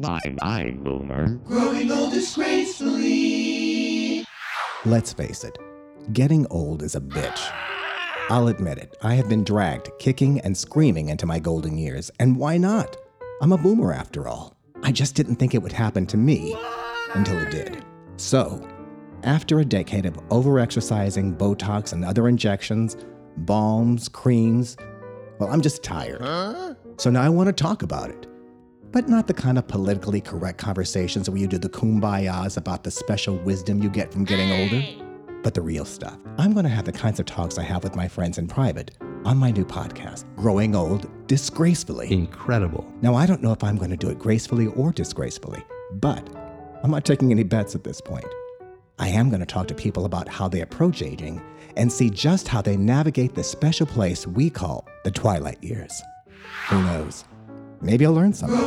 Bye bye, boomer. Growing old disgracefully. Let's face it, getting old is a bitch. I'll admit it, I have been dragged kicking and screaming into my golden years, and why not? I'm a boomer after all. I just didn't think it would happen to me until it did. So, after a decade of overexercising, Botox, and other injections, balms, creams, well, I'm just tired. So now I want to talk about it. But not the kind of politically correct conversations where you do the kumbayas about the special wisdom you get from getting older, but the real stuff. I'm going to have the kinds of talks I have with my friends in private on my new podcast, Growing Old Disgracefully. Incredible. Now, I don't know if I'm going to do it gracefully or disgracefully, but I'm not taking any bets at this point. I am going to talk to people about how they approach aging and see just how they navigate the special place we call the twilight years. Who knows? maybe I'll learn something.